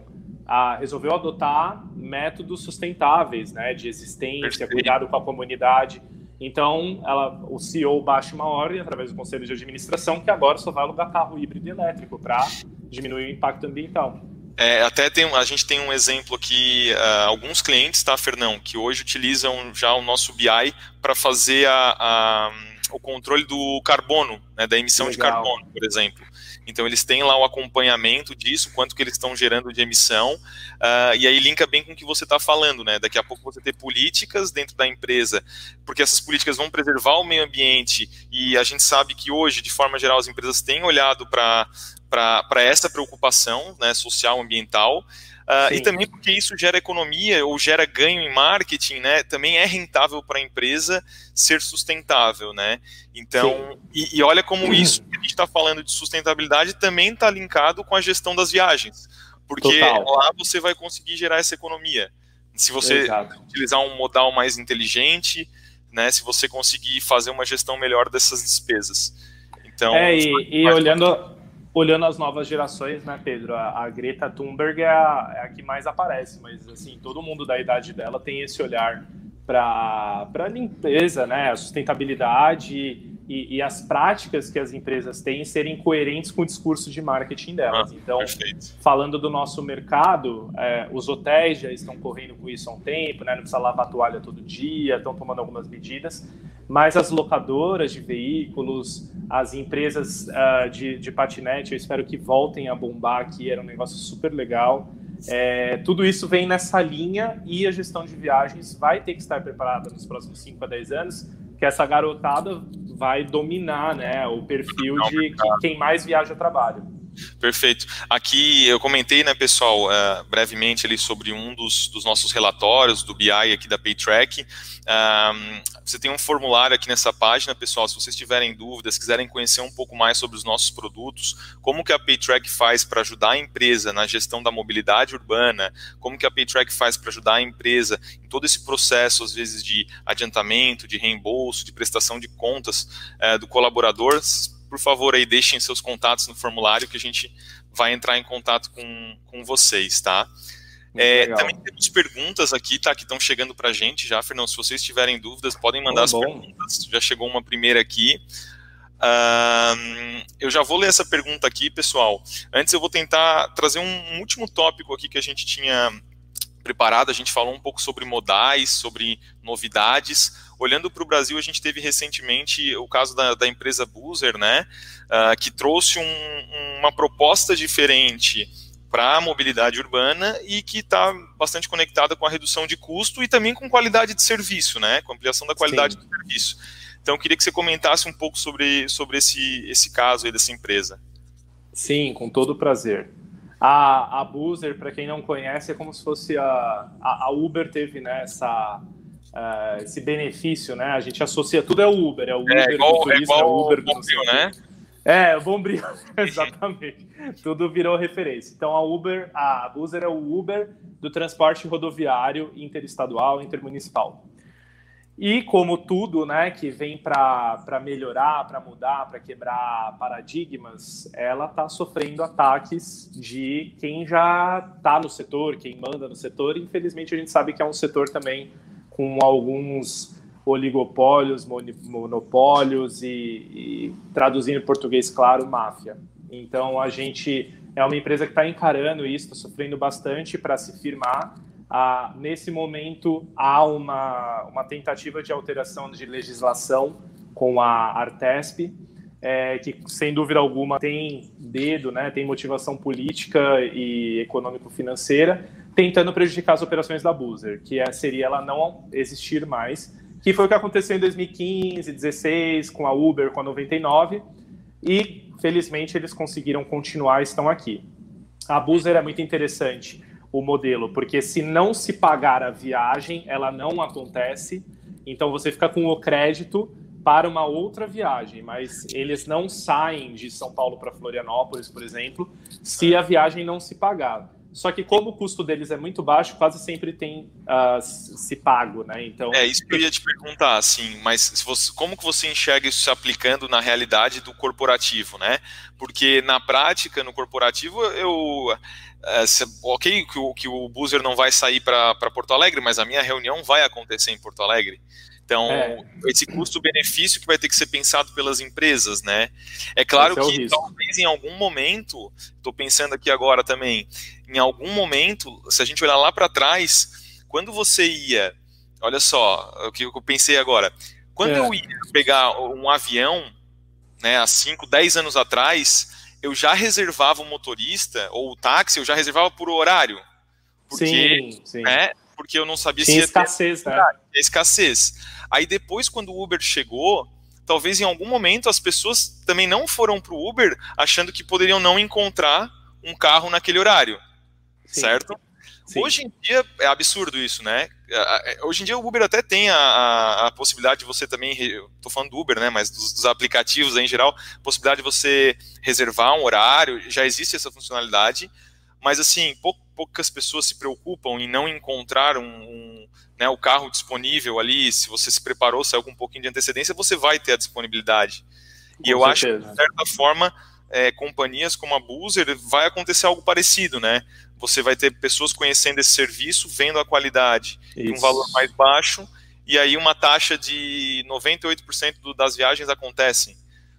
a, resolveu adotar métodos sustentáveis né, de existência, Perfeito. cuidado com a comunidade. Então, ela, o CEO baixa uma ordem através do conselho de administração que agora só vai alugar carro híbrido elétrico para diminuir o impacto ambiental. É, até tem, a gente tem um exemplo aqui, uh, alguns clientes, tá, Fernão, que hoje utilizam já o nosso BI para fazer a, a, o controle do carbono, né, da emissão Legal. de carbono, por exemplo. Então eles têm lá o acompanhamento disso, quanto que eles estão gerando de emissão, uh, e aí linka bem com o que você está falando, né? Daqui a pouco você ter políticas dentro da empresa, porque essas políticas vão preservar o meio ambiente, e a gente sabe que hoje, de forma geral, as empresas têm olhado para para essa preocupação né, social, ambiental, Uh, e também porque isso gera economia ou gera ganho em marketing, né? Também é rentável para a empresa ser sustentável, né? Então, e, e, olha como isso que a gente está falando de sustentabilidade também está linkado com a gestão das viagens, porque Total. lá você vai conseguir gerar essa economia. Se você Exato. utilizar um modal mais inteligente, né? Se você conseguir fazer uma gestão melhor dessas despesas. Então, é, e, e olhando olhando as novas gerações, né, Pedro? A, a Greta Thunberg é a, é a, que mais aparece, mas assim, todo mundo da idade dela tem esse olhar para a limpeza, né, a sustentabilidade e, e, as práticas que as empresas têm serem coerentes com o discurso de marketing delas. Ah, então, perfeito. falando do nosso mercado, é, os hotéis já estão correndo com isso há um tempo, né, não precisa lavar a toalha todo dia, estão tomando algumas medidas, mas as locadoras de veículos, as empresas uh, de, de patinete, eu espero que voltem a bombar aqui, era um negócio super legal. É, tudo isso vem nessa linha e a gestão de viagens vai ter que estar preparada nos próximos 5 a 10 anos, que essa garotada vai dominar né, o perfil de quem mais viaja trabalho. Perfeito. Aqui eu comentei, né, pessoal, uh, brevemente ali sobre um dos, dos, nossos relatórios do BI aqui da PayTrack. Um, você tem um formulário aqui nessa página, pessoal. Se vocês tiverem dúvidas, quiserem conhecer um pouco mais sobre os nossos produtos, como que a PayTrack faz para ajudar a empresa na gestão da mobilidade urbana, como que a PayTrack faz para ajudar a empresa em todo esse processo, às vezes de adiantamento, de reembolso, de prestação de contas uh, do colaborador por favor, aí deixem seus contatos no formulário que a gente vai entrar em contato com, com vocês, tá? É, também temos perguntas aqui, tá? Que estão chegando para a gente já, Fernão. Se vocês tiverem dúvidas, podem mandar as perguntas. Já chegou uma primeira aqui. Uh, eu já vou ler essa pergunta aqui, pessoal. Antes eu vou tentar trazer um último tópico aqui que a gente tinha preparado. A gente falou um pouco sobre modais, sobre novidades olhando para o Brasil, a gente teve recentemente o caso da, da empresa Boozer, né, uh, que trouxe um, uma proposta diferente para a mobilidade urbana e que está bastante conectada com a redução de custo e também com qualidade de serviço, né, com ampliação da qualidade Sim. do serviço. Então, eu queria que você comentasse um pouco sobre, sobre esse, esse caso aí dessa empresa. Sim, com todo prazer. A, a Boozer, para quem não conhece, é como se fosse a, a, a Uber teve né, essa, uh, esse benefício, né? A gente associa tudo é o Uber, é o é, Uber é, igual, do turista, é, é o Uber do Bombril, né? É, o Bombril, exatamente. tudo virou referência. Então a Uber, a Uber é o Uber do transporte rodoviário interestadual, intermunicipal. E como tudo, né, que vem para melhorar, para mudar, para quebrar paradigmas, ela está sofrendo ataques de quem já está no setor, quem manda no setor. Infelizmente, a gente sabe que é um setor também com alguns oligopólios, monopólios e, e traduzindo em português claro, máfia. Então a gente é uma empresa que está encarando isso, está sofrendo bastante para se firmar. Ah, nesse momento há uma, uma tentativa de alteração de legislação com a Artesp, é, que sem dúvida alguma tem dedo, né, tem motivação política e econômico-financeira, tentando prejudicar as operações da Boozer, que é, seria ela não existir mais, que foi o que aconteceu em 2015, 16, com a Uber, com a 99, e felizmente eles conseguiram continuar, estão aqui. A Boozer é muito interessante, o modelo, porque se não se pagar a viagem, ela não acontece, então você fica com o crédito para uma outra viagem, mas eles não saem de São Paulo para Florianópolis, por exemplo, se a viagem não se pagar. Só que como o custo deles é muito baixo, quase sempre tem uh, se pago, né? Então é isso que eu ia te perguntar, assim. Mas se você, como que você enxerga isso se aplicando na realidade do corporativo, né? Porque na prática, no corporativo, eu é, ok que o, que o Boozer não vai sair para Porto Alegre, mas a minha reunião vai acontecer em Porto Alegre. Então, é. esse custo-benefício que vai ter que ser pensado pelas empresas, né? É claro é que talvez em algum momento, estou pensando aqui agora também, em algum momento, se a gente olhar lá para trás, quando você ia, olha só, o que eu pensei agora, Quando é. eu ia pegar um avião, né, há 5, 10 anos atrás, eu já reservava o motorista ou o táxi, eu já reservava por horário. Porque, sim, sim. Né, porque eu não sabia Tinha se ia escassez, ter... né? escassez. Aí depois, quando o Uber chegou, talvez em algum momento as pessoas também não foram para o Uber achando que poderiam não encontrar um carro naquele horário, Sim. certo? Sim. Hoje em dia é absurdo isso, né? Hoje em dia o Uber até tem a, a, a possibilidade de você também, estou falando do Uber, né? Mas dos, dos, aplicativos em geral, possibilidade de você reservar um horário, já existe essa funcionalidade, mas assim, pou, poucas pessoas se preocupam em não encontrar um, um né, o carro disponível ali, se você se preparou, saiu com um pouquinho de antecedência, você vai ter a disponibilidade. Com e eu certeza. acho que, de certa forma, é, companhias como a Boozer vai acontecer algo parecido, né? Você vai ter pessoas conhecendo esse serviço, vendo a qualidade em um valor mais baixo, e aí uma taxa de 98% do, das viagens acontecem.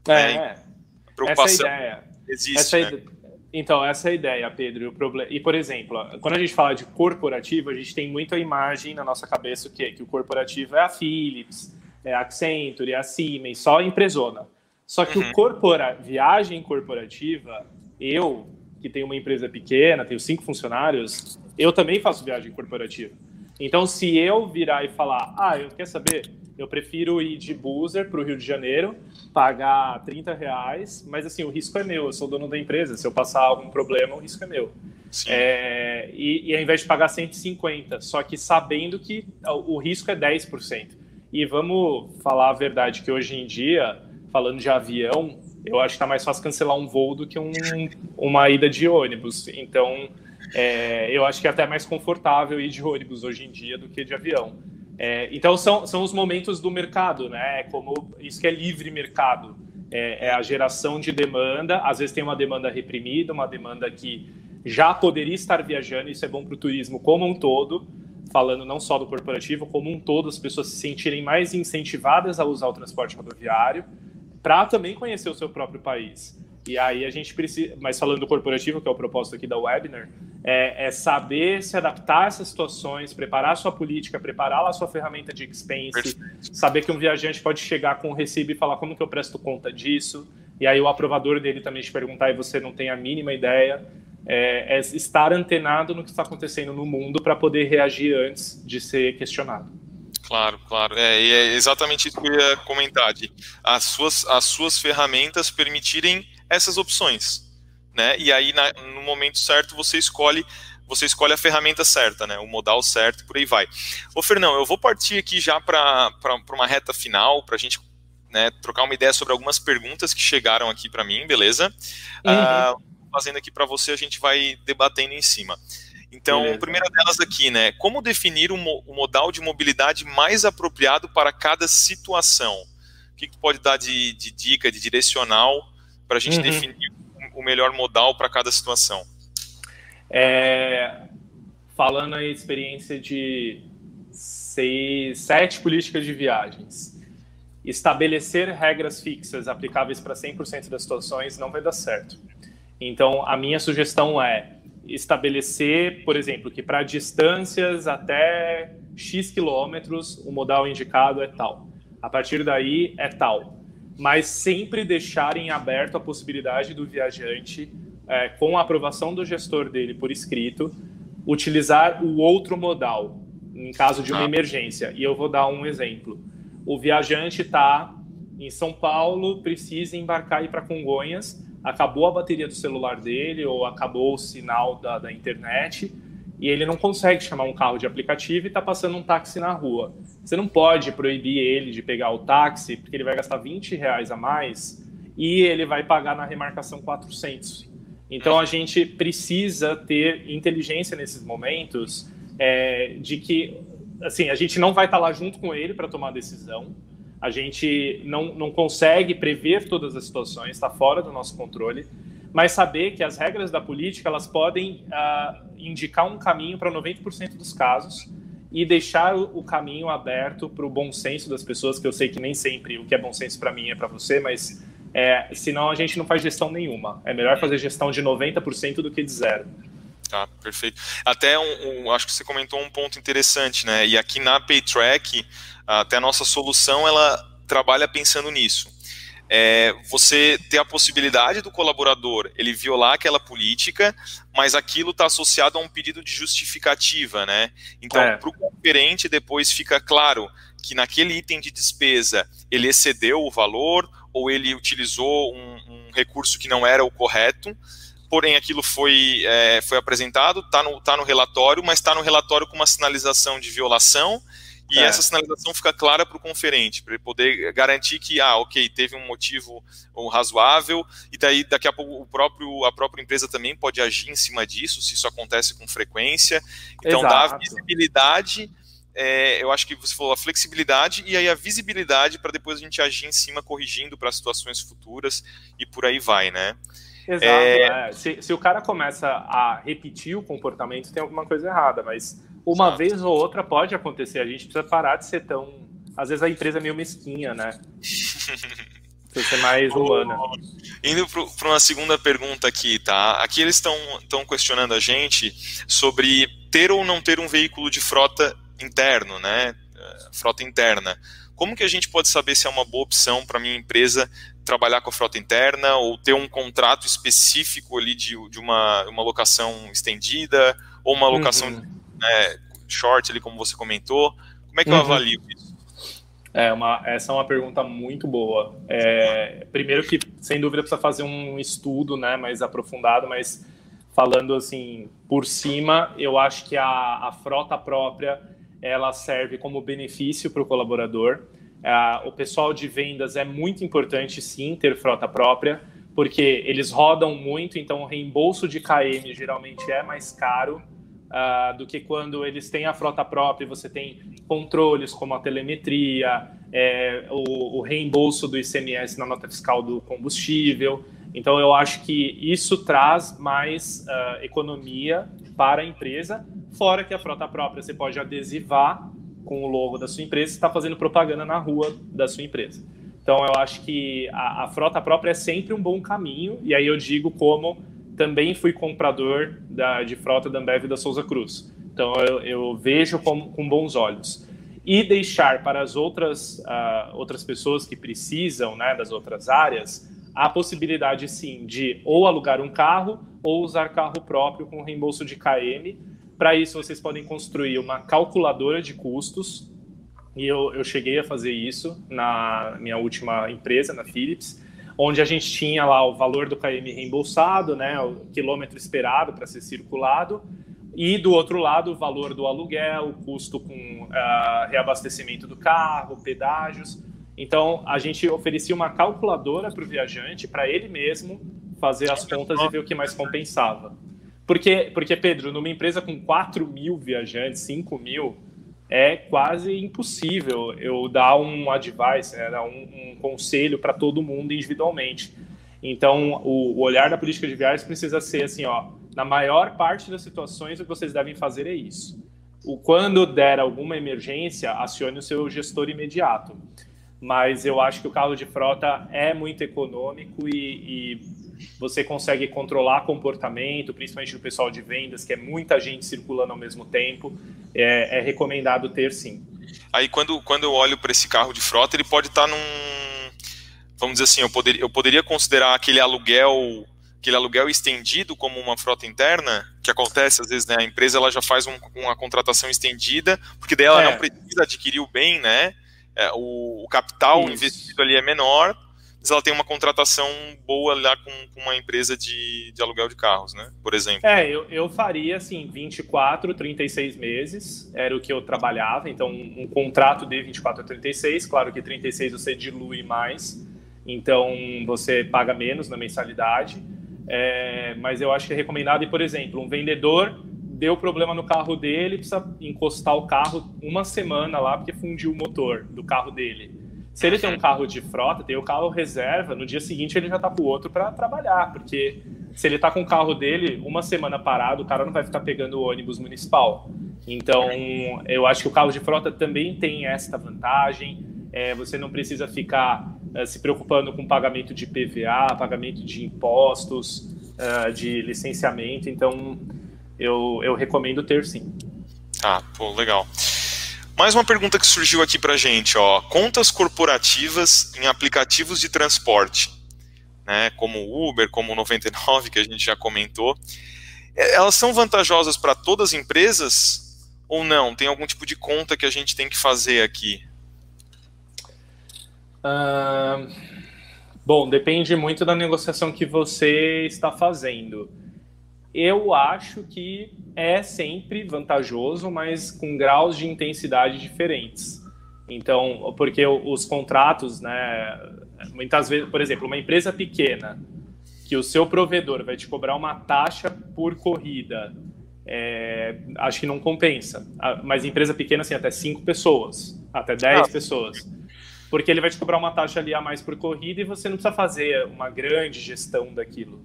É, né? é. preocupação essa é a ideia. existe. Essa né? ideia. Então, essa é a ideia, Pedro. E, por exemplo, quando a gente fala de corporativo, a gente tem muito a imagem na nossa cabeça o quê? Que o corporativo é a Philips, é a Accenture, é a Siemens, só a empresona. Só que uhum. o corpora... viagem corporativa, eu, que tenho uma empresa pequena, tenho cinco funcionários, eu também faço viagem corporativa. Então, se eu virar e falar, ah, eu quer saber, eu prefiro ir de buzzer para o Rio de Janeiro, pagar 30 reais, mas assim, o risco é meu, eu sou dono da empresa, se eu passar algum problema, o risco é meu. É, e, e ao invés de pagar 150, só que sabendo que o risco é 10%. E vamos falar a verdade que hoje em dia, falando de avião, eu acho que está mais fácil cancelar um voo do que um, uma ida de ônibus. Então, é, eu acho que é até mais confortável ir de ônibus hoje em dia do que de avião. É, então são, são os momentos do mercado, né? É como isso que é livre mercado. É, é, a geração de demanda. Às vezes tem uma demanda reprimida, uma demanda que já poderia estar viajando. Isso é bom para o turismo como um todo, falando não só do corporativo, como um todo, as pessoas se sentirem mais incentivadas a usar o transporte rodoviário para também conhecer o seu próprio país. E aí a gente precisa, mas falando do corporativo, que é o propósito aqui da webinar, é, é saber se adaptar a essas situações, preparar a sua política, preparar a sua ferramenta de expense, saber que um viajante pode chegar com o recibo e falar como que eu presto conta disso, e aí o aprovador dele também te perguntar e você não tem a mínima ideia, é, é estar antenado no que está acontecendo no mundo para poder reagir antes de ser questionado. Claro, claro. É, e é exatamente isso que eu ia comentar, de as suas, as suas ferramentas permitirem essas opções, né? E aí na, no momento certo você escolhe você escolhe a ferramenta certa, né? O modal certo, por aí vai. Ô Fernão, eu vou partir aqui já para uma reta final, para a gente né, trocar uma ideia sobre algumas perguntas que chegaram aqui para mim, beleza? Uhum. Uh, fazendo aqui para você, a gente vai debatendo em cima. Então, beleza. a primeira delas aqui, né? Como definir o, mo o modal de mobilidade mais apropriado para cada situação? O que, que pode dar de, de dica, de direcional para a gente uhum. definir o melhor modal para cada situação? É, falando a experiência de seis, sete políticas de viagens, estabelecer regras fixas aplicáveis para 100% das situações não vai dar certo. Então, a minha sugestão é estabelecer, por exemplo, que para distâncias até X quilômetros o modal indicado é tal. A partir daí é tal mas sempre deixarem aberto a possibilidade do viajante, é, com a aprovação do gestor dele por escrito, utilizar o outro modal em caso de uma ah. emergência. E eu vou dar um exemplo. O viajante está em São Paulo, precisa embarcar e ir para Congonhas, acabou a bateria do celular dele ou acabou o sinal da, da internet e ele não consegue chamar um carro de aplicativo e está passando um táxi na rua. Você não pode proibir ele de pegar o táxi, porque ele vai gastar 20 reais a mais e ele vai pagar na remarcação 400. Então a gente precisa ter inteligência nesses momentos é, de que assim a gente não vai estar tá lá junto com ele para tomar decisão. A gente não, não consegue prever todas as situações, está fora do nosso controle mas saber que as regras da política elas podem uh, indicar um caminho para 90% dos casos e deixar o caminho aberto para o bom senso das pessoas, que eu sei que nem sempre o que é bom senso para mim é para você, mas é, senão a gente não faz gestão nenhuma. É melhor fazer gestão de 90% do que de zero. Tá, perfeito. Até um, um, acho que você comentou um ponto interessante, né? E aqui na PayTrack, até a nossa solução, ela trabalha pensando nisso. É, você ter a possibilidade do colaborador ele violar aquela política, mas aquilo está associado a um pedido de justificativa, né? Então, é. para o conferente depois fica claro que naquele item de despesa ele excedeu o valor ou ele utilizou um, um recurso que não era o correto, porém aquilo foi, é, foi apresentado, está no, tá no relatório, mas está no relatório com uma sinalização de violação e é. essa sinalização fica clara para o conferente, para ele poder garantir que, ah, ok, teve um motivo razoável, e daí daqui a pouco o próprio, a própria empresa também pode agir em cima disso, se isso acontece com frequência. Então Exato. dá visibilidade, é, eu acho que você falou a flexibilidade e aí a visibilidade para depois a gente agir em cima, corrigindo para situações futuras e por aí vai, né? Exato. É... É. Se, se, o cara começa a repetir o comportamento, tem alguma coisa errada, mas uma Exato. vez ou outra pode acontecer. A gente precisa parar de ser tão. Às vezes a empresa é meio mesquinha, né? precisa ser mais humana. Indo para uma segunda pergunta aqui, tá? Aqui eles estão questionando a gente sobre ter ou não ter um veículo de frota interno, né? Frota interna. Como que a gente pode saber se é uma boa opção para minha empresa trabalhar com a frota interna ou ter um contrato específico ali de, de uma, uma locação estendida ou uma locação uhum. Né, short ali, como você comentou? Como é que uhum. eu avalio isso? É uma, essa é uma pergunta muito boa. É, primeiro que, sem dúvida, precisa fazer um estudo né, mais aprofundado, mas falando assim por cima, eu acho que a, a frota própria ela serve como benefício para o colaborador. Uh, o pessoal de vendas é muito importante, sim, ter frota própria, porque eles rodam muito, então o reembolso de KM geralmente é mais caro uh, do que quando eles têm a frota própria e você tem controles como a telemetria, é, o, o reembolso do ICMS na nota fiscal do combustível. Então, eu acho que isso traz mais uh, economia para a empresa, fora que a frota própria você pode adesivar com o logo da sua empresa e está fazendo propaganda na rua da sua empresa. Então, eu acho que a, a, frota própria é sempre um bom caminho, e aí eu digo como também fui comprador da, de frota da Ambev da Souza Cruz. Então, eu, eu vejo com, com, bons olhos. E deixar para as outras, uh, outras pessoas que precisam né, das outras áreas a possibilidade, sim, de ou alugar um carro ou usar carro próprio com reembolso de KM, para isso, vocês podem construir uma calculadora de custos, e eu, eu cheguei a fazer isso na minha última empresa, na Philips, onde a gente tinha lá o valor do KM reembolsado, né, o quilômetro esperado para ser circulado, e do outro lado o valor do aluguel, o custo com uh, reabastecimento do carro, pedágios. Então a gente oferecia uma calculadora para o viajante, para ele mesmo fazer as contas e ver o que mais compensava. Porque, porque, Pedro, numa empresa com 4 mil viajantes, 5 mil, é quase impossível eu dar um advice, né, dar um, um conselho para todo mundo individualmente. Então, o, o, olhar da política de viagens precisa ser assim, ó, na maior parte das situações o que vocês devem fazer é isso. O quando der alguma emergência, acione o seu gestor imediato. Mas eu acho que o carro de frota é muito econômico e, e você consegue controlar comportamento, principalmente do pessoal de vendas, que é muita gente circulando ao mesmo tempo, é, é recomendado ter sim. Aí quando, quando eu olho para esse carro de frota, ele pode estar tá num. Vamos dizer assim, eu poderia, eu poderia considerar aquele aluguel aquele aluguel estendido como uma frota interna, que acontece às vezes, né, a empresa ela já faz um, uma contratação estendida, porque daí ela é. não precisa adquirir o bem, né, é, o, o, capital Isso. investido ali é menor, mas ela tem uma contratação boa lá com, com uma empresa de, de, aluguel de carros, né? Por exemplo. É, eu, eu faria assim, 24, 36 meses, era o que eu trabalhava, então um, um contrato de 24 a 36, claro que 36 você dilui mais, então você paga menos na mensalidade, é, mas eu acho que é recomendado, e por exemplo, um vendedor deu problema no carro dele, precisa encostar o carro uma semana lá porque fundiu o motor do carro dele se ele tem um carro de frota, tem o carro reserva, no dia seguinte ele já tá com o outro para trabalhar, porque se ele tá com o carro dele uma semana parado, o cara não vai ficar pegando o ônibus municipal. Então, eu acho que o carro de frota também tem esta vantagem. É, você não precisa ficar é, se preocupando com pagamento de PVA, pagamento de impostos, é, de licenciamento. Então, eu, eu recomendo ter sim. Ah, pô, legal. Mais uma pergunta que surgiu aqui para gente, ó, contas corporativas em aplicativos de transporte, né, como Uber, como o 99 que a gente já comentou, elas são vantajosas para todas as empresas ou não? Tem algum tipo de conta que a gente tem que fazer aqui? Uh, bom, depende muito da negociação que você está fazendo. Eu acho que é sempre vantajoso, mas com graus de intensidade diferentes. Então, porque os contratos, né, muitas vezes, por exemplo, uma empresa pequena, que o seu provedor vai te cobrar uma taxa por corrida, é, acho que não compensa. Mas empresa pequena, assim, até cinco pessoas, até 10 ah. pessoas. Porque ele vai te cobrar uma taxa ali a mais por corrida e você não precisa fazer uma grande gestão daquilo.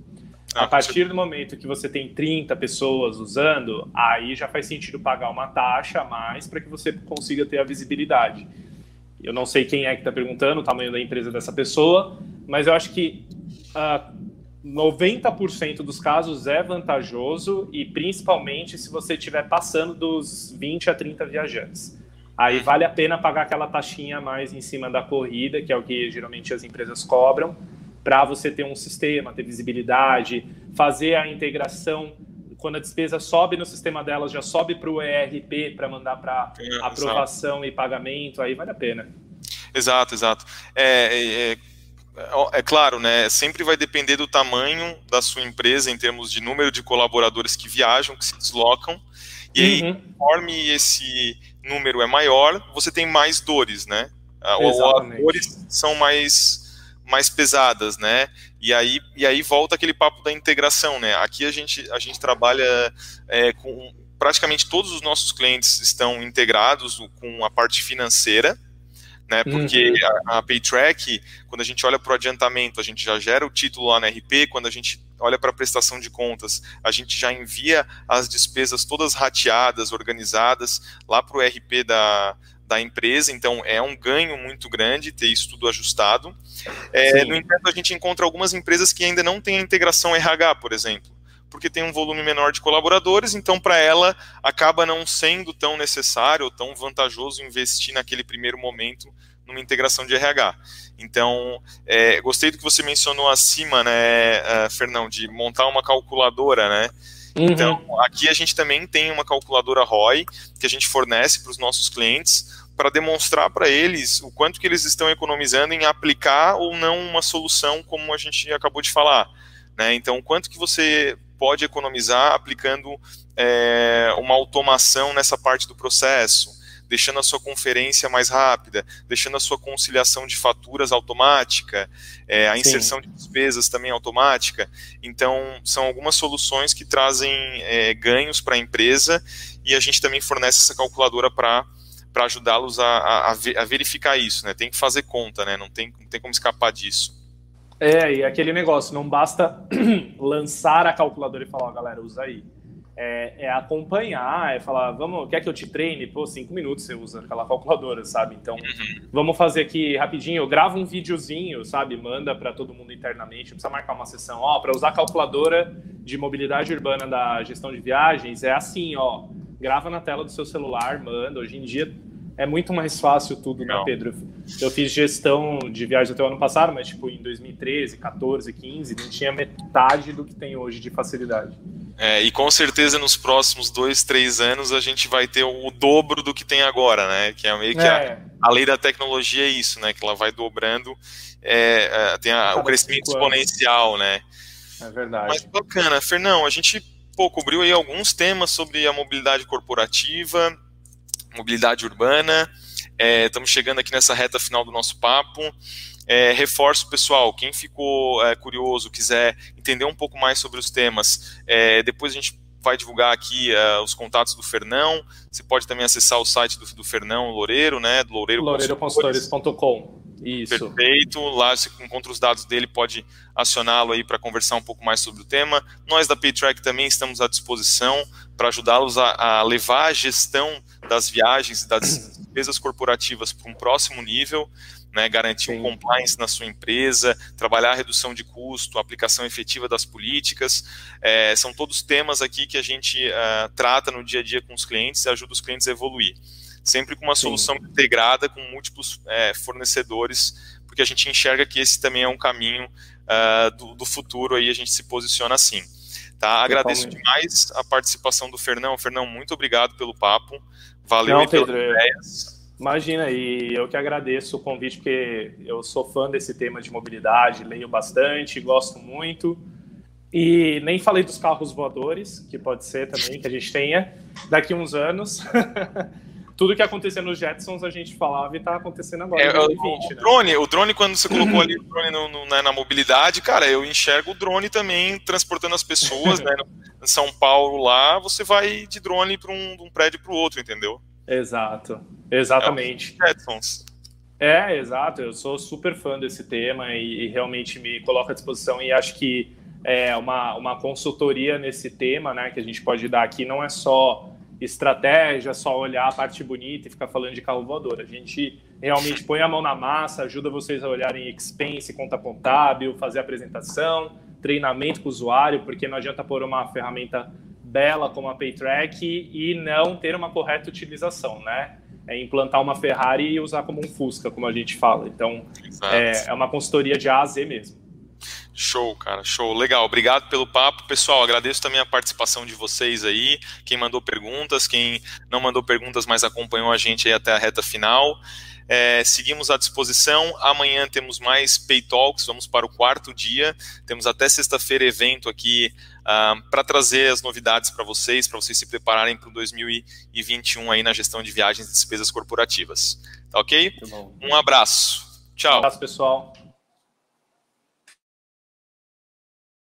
Ah, a partir do momento que você tem 30 pessoas usando, aí já faz sentido pagar uma taxa a mais para que você consiga ter a visibilidade. Eu não sei quem é que está perguntando o tamanho da empresa dessa pessoa, mas eu acho que uh, ah, 90% dos casos é vantajoso e principalmente se você estiver passando dos 20 a 30 viajantes. Aí vale a pena pagar aquela taxinha mais em cima da corrida, que é o que geralmente as empresas cobram para você ter um sistema, ter visibilidade, fazer a integração. Quando a despesa sobe no sistema delas, já sobe para o ERP para mandar para é, aprovação exato. e pagamento, aí vale a pena. Exato, exato. É, é, é, é, claro, né? Sempre vai depender do tamanho da sua empresa em termos de número de colaboradores que viajam, que se deslocam. E aí, uhum. conforme esse número é maior, você tem mais dores, né? Ou as dores são mais mais pesadas, né? E aí, e aí volta aquele papo da integração, né? Aqui a gente, a gente trabalha é, com praticamente todos os nossos clientes estão integrados com a parte financeira, né? Porque uhum. a, a Paytrack, quando a gente olha para o adiantamento, a gente já gera o título lá na RP, quando a gente olha para a prestação de contas, a gente já envia as despesas todas rateadas, organizadas lá para o RP da, da empresa, então é um ganho muito grande ter isso tudo ajustado. É, no entanto, a gente encontra algumas empresas que ainda não têm a integração RH, por exemplo, porque tem um volume menor de colaboradores, então para ela acaba não sendo tão necessário ou tão vantajoso investir naquele primeiro momento numa integração de RH. Então, é, gostei do que você mencionou acima, né, uh, Fernão, de montar uma calculadora, né? Uhum. Então, aqui a gente também tem uma calculadora ROI que a gente fornece para os nossos clientes para demonstrar para eles o quanto que eles estão economizando em aplicar ou não uma solução como a gente acabou de falar. Né? Então, quanto que você pode economizar aplicando é, uma automação nessa parte do processo, deixando a sua conferência mais rápida, deixando a sua conciliação de faturas automática, é, a inserção Sim. de despesas também automática. Então, são algumas soluções que trazem é, ganhos para a empresa e a gente também fornece essa calculadora para para ajudá-los a, a, a, verificar isso, né? Tem que fazer conta, né? Não tem, não tem como escapar disso. É, e aquele negócio, não basta lançar a calculadora e falar, ó, galera, usa aí. É, é, acompanhar, é falar, vamos, quer que eu te treine? Pô, cinco minutos você usa aquela calculadora, sabe? Então, uhum. vamos fazer aqui rapidinho, grava um videozinho, sabe? Manda para todo mundo internamente, não precisa marcar uma sessão. Ó, para usar a calculadora de mobilidade urbana da gestão de viagens, é assim, ó grava na tela do seu celular, manda. Hoje em dia é muito mais fácil tudo, né, Pedro? Eu fiz gestão de viagens até o ano passado, mas tipo em 2013, 14, 15, não tinha metade do que tem hoje de facilidade. É, e com certeza nos próximos dois, três anos a gente vai ter o dobro do que tem agora, né? Que é meio que é. A, a, lei da tecnologia é isso, né? Que ela vai dobrando, é, é tem a, o crescimento exponencial, né? É verdade. Mas bacana, Fernão, a gente pô, cobriu aí alguns temas sobre a mobilidade corporativa, mobilidade urbana. É, estamos chegando aqui nessa reta final do nosso papo. É, reforço, pessoal, quem ficou é, curioso, quiser entender um pouco mais sobre os temas, é, depois a gente vai divulgar aqui uh, os contatos do Fernão. Você pode também acessar o site do, do Fernão Loureiro, né? Do Loureiro Loureiroconsultores.com. Isso. Perfeito. Lá você encontra os dados dele, pode acioná-lo aí para conversar um pouco mais sobre o tema. Nós da Paytrack também estamos à disposição para ajudá-los a, a, levar a gestão das viagens e das despesas corporativas para um próximo nível né, garantir Sim. um compliance na sua empresa, trabalhar a redução de custo, a aplicação efetiva das políticas. É, são todos temas aqui que a gente uh, trata no dia a dia com os clientes e ajuda os clientes a evoluir. sempre com uma solução Sim. integrada com múltiplos é, fornecedores, porque a gente enxerga que esse também é um caminho uh, do, do, futuro, aí a gente se posiciona assim. Tá? Agradeço demais a participação do Fernão. Fernão, muito obrigado pelo papo. Valeu Não, Pedro, ideias. Imagina, e eu que agradeço o convite, porque eu sou fã desse tema de mobilidade, leio bastante, gosto muito. E nem falei dos carros voadores, que pode ser também que a gente tenha daqui uns anos. Tudo que acontecia nos Jetsons a gente falava e está acontecendo agora é, em 2020. O, o né? drone, o drone, quando você colocou ali o drone no, no, na, né, na, mobilidade, cara, eu enxergo o drone também transportando as pessoas, né? Em São Paulo lá, você vai de drone para um, um prédio para o outro, entendeu? Exato, exatamente. É, é, exato. Eu sou super fã desse tema e, e, realmente me coloco à disposição e acho que é uma, uma consultoria nesse tema, né, que a gente pode dar aqui não é só estratégia, só olhar a parte bonita e ficar falando de carro voador. A gente realmente põe a mão na massa, ajuda vocês a olharem expense, conta contábil, fazer apresentação, treinamento com o usuário, porque não adianta pôr uma ferramenta bela como a Paytrack e não ter uma correta utilização, né? É implantar uma Ferrari e usar como um Fusca, como a gente fala. Então, é, é, uma consultoria de A a Z mesmo. Show, cara, show. Legal, obrigado pelo papo. Pessoal, agradeço também a participação de vocês aí, quem mandou perguntas, quem não mandou perguntas, mas acompanhou a gente aí até a reta final. É, seguimos à disposição. Amanhã temos mais Pay Talks, vamos para o quarto dia. Temos até sexta-feira evento aqui para trazer as novidades para vocês, para vocês se prepararem para o 2021 aí na gestão de viagens e despesas corporativas. Tá ok? Um abraço. Tchau. Um abraço, pessoal.